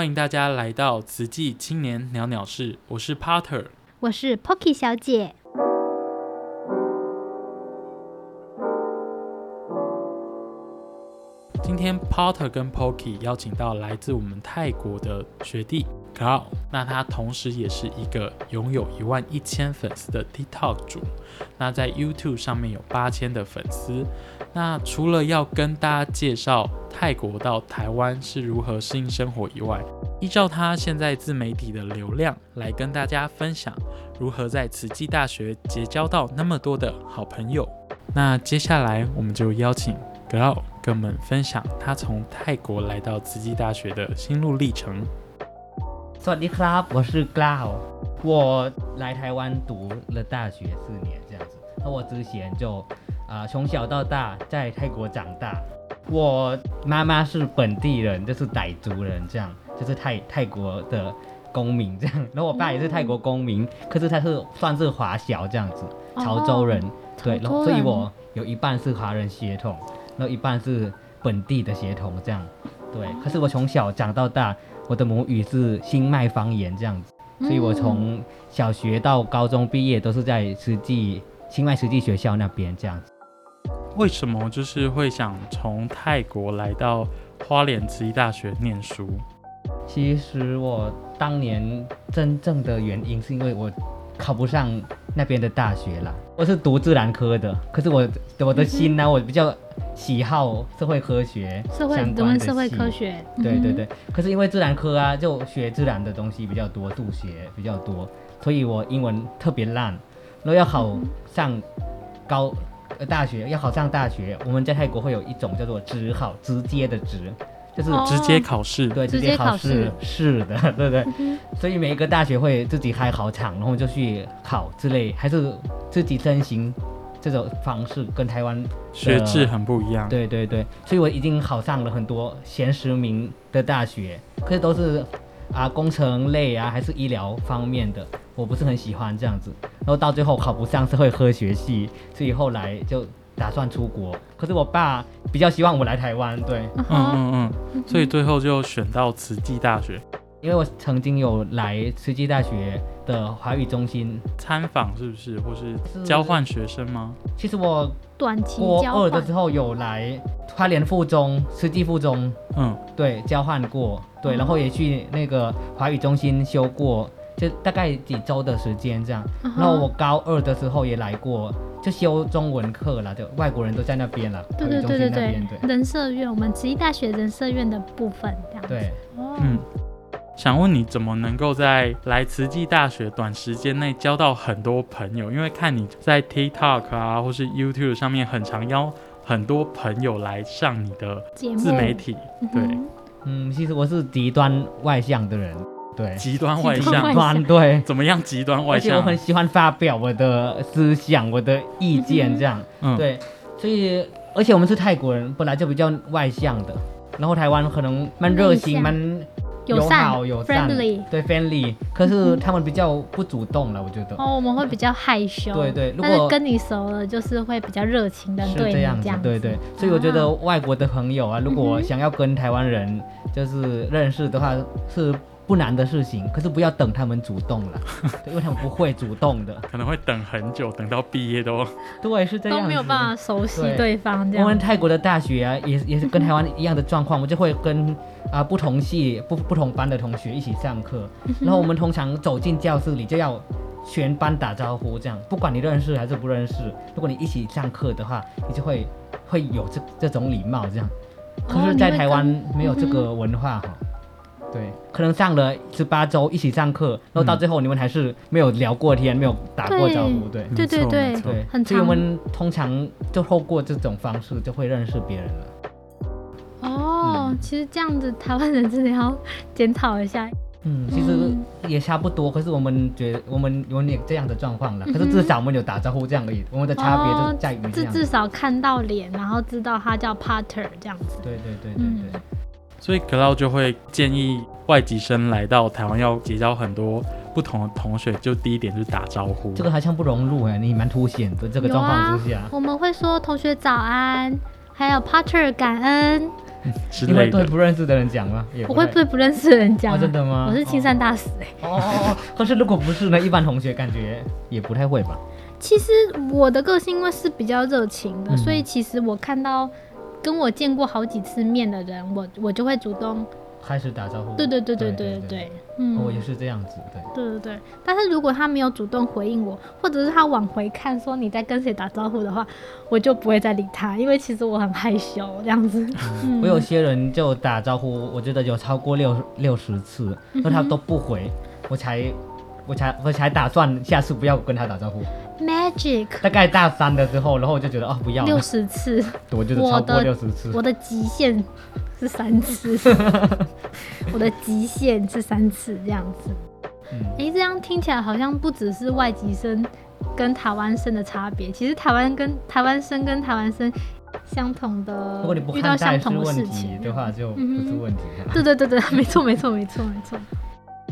欢迎大家来到慈济青年鸟鸟室，我是 Potter，我是 Pocky 小姐。今天 Potter 跟 Pocky 邀请到来自我们泰国的学弟那他同时也是一个拥有一万一千粉丝的 TikTok 主，那在 YouTube 上面有八千的粉丝。那除了要跟大家介绍泰国到台湾是如何适应生活以外，依照他现在自媒体的流量来跟大家分享如何在慈济大学结交到那么多的好朋友。那接下来我们就邀请 Glow 跟我们分享他从泰国来到慈济大学的心路历程。 สวัสดีครับ，我是 Cloud，我来台湾读了大学四年这样子，那我之前就。啊、呃，从小到大在泰国长大，我妈妈是本地人，就是傣族人，这样就是泰泰国的公民这样。然后我爸也是泰国公民，嗯、可是他是算是华侨这样子，潮州人，哦、对，然后所以我有一半是华人血统，然后一半是本地的血统这样。对，可是我从小长到大， 我的母语是新麦方言这样子，所以我从小学到高中毕业都是在实际新麦实际学校那边这样子。为什么就是会想从泰国来到花莲慈济大学念书？其实我当年真正的原因是因为我考不上那边的大学啦。我是读自然科的，可是我我的心呢、啊，我比较喜好社会科学相关的社会科学。对对对。可是因为自然科啊，就学自然的东西比较多，数学比较多，所以我英文特别烂。然后要考上高。大学要考上大学，我们在泰国会有一种叫做直考，直接的直，就是直接考试，对，直接考试，是的，对不对？嗯、所以每一个大学会自己开考场，然后就去考之类，还是自己申请这种方式，跟台湾学制很不一样。对对对，所以我已经考上了很多前十名的大学，可是都是啊工程类啊，还是医疗方面的。我不是很喜欢这样子，然后到最后考不上社会科学系，所以后来就打算出国。可是我爸比较希望我来台湾，对，嗯嗯嗯，所以最后就选到慈济大学。因为我曾经有来慈济大学的华语中心参访，是不是？或是交换学生吗？其实我短期国二的时候有来花莲附中、慈济附中，嗯，对，交换过，对，然后也去那个华语中心修过。就大概几周的时间这样，然后我高二的时候也来过，就修中文课了，就外国人都在那边了。对对对对对，人社院，我们慈济大学人社院的部分这样。对，嗯，想问你怎么能够在来慈济大学短时间内交到很多朋友？因为看你在 TikTok 啊，或是 YouTube 上面很常邀很多朋友来上你的自媒体。对，嗯，其实我是极端外向的人。对，极端外向，端对，怎么样？极端外向，而且我很喜欢发表我的思想、我的意见，这样，嗯，对，所以，而且我们是泰国人，本来就比较外向的，然后台湾可能蛮热心、蛮友好、友善，对，friendly，可是他们比较不主动了，我觉得。哦，我们会比较害羞。对对，如果跟你熟了，就是会比较热情的对你这样子。对对，所以我觉得外国的朋友啊，如果想要跟台湾人就是认识的话，是。不难的事情，可是不要等他们主动了，因为他们不会主动的，可能会等很久，等到毕业都。对，是这样，都没有办法熟悉对方。我们泰国的大学啊，也也是跟台湾 一样的状况，我们就会跟啊、呃、不同系不不同班的同学一起上课，然后我们通常走进教室里就要全班打招呼，这样。不管你认识还是不认识，如果你一起上课的话，你就会会有这这种礼貌这样。可是，在台湾没有这个文化哈。对，可能上了十八周一起上课，然后到最后你们还是没有聊过天，嗯、没有打过招呼，对，对对对所以我们通常就透过这种方式就会认识别人了。哦，嗯、其实这样子台湾人真的要检讨一下。嗯，其实也差不多，可是我们觉得我们有点这样的状况了，可是至少我们有打招呼这样而已，我们的差别就在于这样，至少看到脸，然后知道他叫 Potter 这样子。对对对对对。嗯所以 Cloud 就会建议外籍生来到台湾要结交很多不同的同学，就第一点就是打招呼。这个好像不融入哎，你蛮凸显的这个状况之下。我们会说同学早安，还有 Potter 感恩，之你会。对不认识的人讲吗？也我会对不认识的人讲、哦，真的吗？我是青山大使哎、哦哦哦，可是如果不是呢？一般同学感觉也不太会吧？其实我的个性因为是比较热情的，嗯所以其实我看到跟我见过好几次面的人，我我就会主动开始打招呼。对对对对对对对，嗯，我也是这样子，对。对对对，但是如果他没有主动回应我，或者是他往回看说你在跟谁打招呼的话，我就不会再理他，因为其实我很害羞这样子。我有些人就打招呼，我觉得有超过六六十次，那他都不回，我才我才我才打算下次不要跟他打招呼。Magic 大概大三的时候，然后我就觉得哦不要了，六十次，我就是超过我的六十次。我的极限是三次，我的极限是三次这样子。嗯，诶，这样听起来好像不只是外籍生跟台湾生的差别，其实台湾跟台湾生跟台湾生相同的如果你不遇到相同的问题事情的话，就不是问题了。对对对对，没错没错没错没错。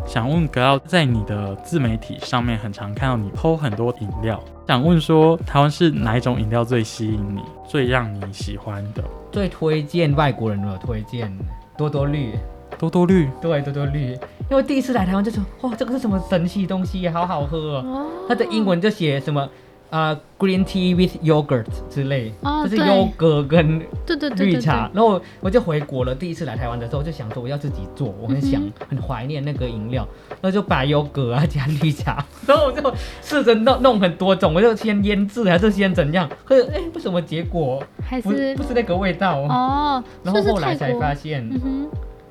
想问格奥，在你的自媒体上面很常看到你 PO 很多饮料，想问说台湾是哪一种饮料最吸引你，最让你喜欢的？最推荐外国人的推荐多多绿，多多绿，对多多绿，因为第一次来台湾就说哇这个是什么神奇东西，好好喝哦。哦。它的英文就写什么啊、呃 green tea with yogurt 之类，就是优格跟对对对对绿茶。对，然后我就回国了，第一次来台湾的时候，我就想说我要自己做，我很想、嗯很怀念那个饮料，然后就把优格啊 加绿茶，然后我就试着弄弄很多种，我就先腌制还是先怎样，可是哎为什么结果不还是不是那个味道？哦，然后后来才发现。嗯，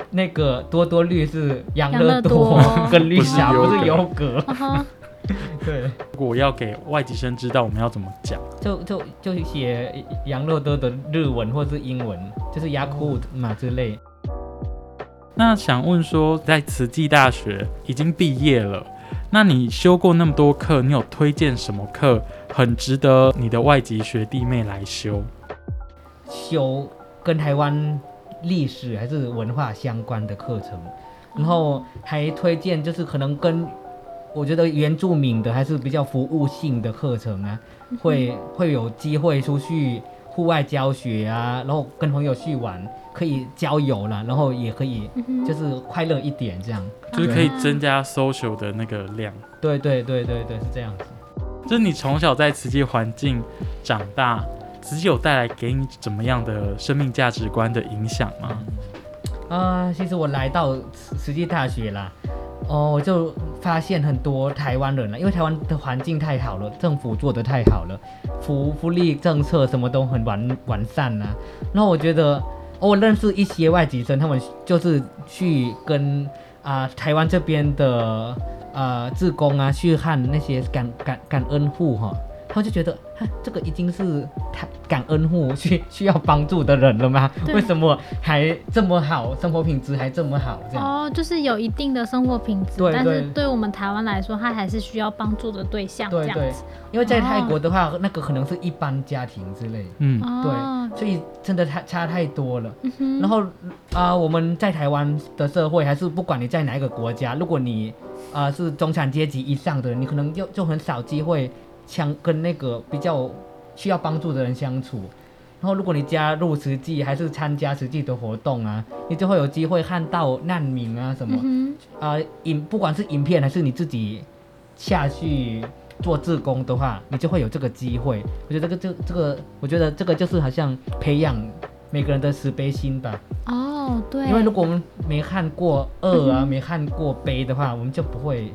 那个多多绿是养乐多多 跟绿茶，不是不是优格。对，如果要给外籍生知道，我们要怎么讲？就就就写杨乐多的日文或是英文，就是 Yakult 嘛之类。那想问说，在慈济大学已经毕业了，那你修过那么多课，你有推荐什么课很值得你的外籍学弟妹来修？修跟台湾历史还是文化相关的课程，然后还推荐就是可能跟我觉得原住民的还是比较服务性的课程啊，会会有机会出去户外教学啊，然后跟朋友去玩，可以交友啦，然后也可以就是快乐一点这样。就是可以增加 social 的那个量。对对对对对，是这样子。就是你从小在慈济环境长大，慈济有带来给你怎么样的生命价值观的影响吗？啊、其实我来到慈慈济大学啦，哦，我就发现很多台湾人了，因为台湾的环境太好了，政府做的太好了，福福利政策什么都很完完善呐、然后我觉得，我认识一些外籍生，他们就是去跟啊、台湾这边的呃志工啊，去看那些感感感恩户哈。他们就觉得，这个已经是他感恩户需 需要帮助的人了吗？为什么还这么好，生活品质还这么好？这样，哦，就是有一定的生活品质，但是对对我们台湾来说，他还是需要帮助的对象，这对对样子。因为在泰国的话，那个可能是一般家庭之类，嗯，哦，对，所以真的太差太多了。嗯然后啊、呃我们在台湾的社会，还是不管你在哪一个国家，如果你啊、呃是中产阶级以上的人，你可能就就很少机会相跟那个比较需要帮助的人相处。然后如果你加入实际，还是参加实际的活动啊，你就会有机会看到难民啊什么嗯啊影、不管是影片还是你自己下去做志工的话，你就会有这个机会。我觉得这个这这个，我觉得这个就是好像培养每个人的慈悲心吧。哦，对，因为如果我们没看过恶啊，嗯没看过悲的话，我们就不会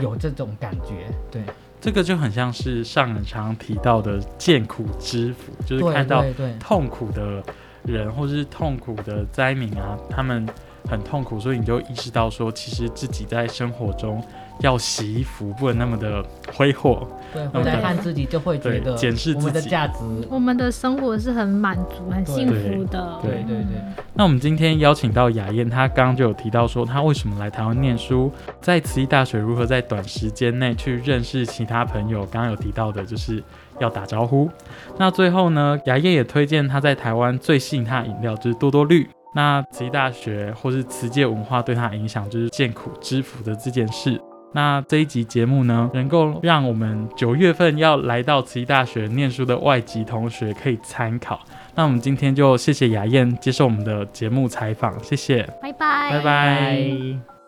有这种感觉。对，这个就很像是上人常常提到的见苦知福，就是看到痛苦的人或是痛苦的灾民啊，他们很痛苦，所以你就意识到说，其实自己在生活中要洗衣服，不能那么的挥霍。对，嗯回来对看自己就会觉得检视自己的价值。我们的生活是很满足、很幸福的。对对对对，那我们今天邀请到雅燕，她刚刚就有提到说，她为什么来台湾念书，在慈济大学如何在短时间内去认识其他朋友。刚刚有提到的就是要打招呼。那最后呢，雅燕也推荐她在台湾最吸引她的饮料就是多多绿。那慈济大学或是慈济文化对她的影响就是见苦知福的这件事。那这一集节目呢，能够让我们九月份要来到慈济大学念书的外籍同学可以参考。那我们今天就谢谢雅燕接受我们的节目采访，谢谢，拜拜，拜拜。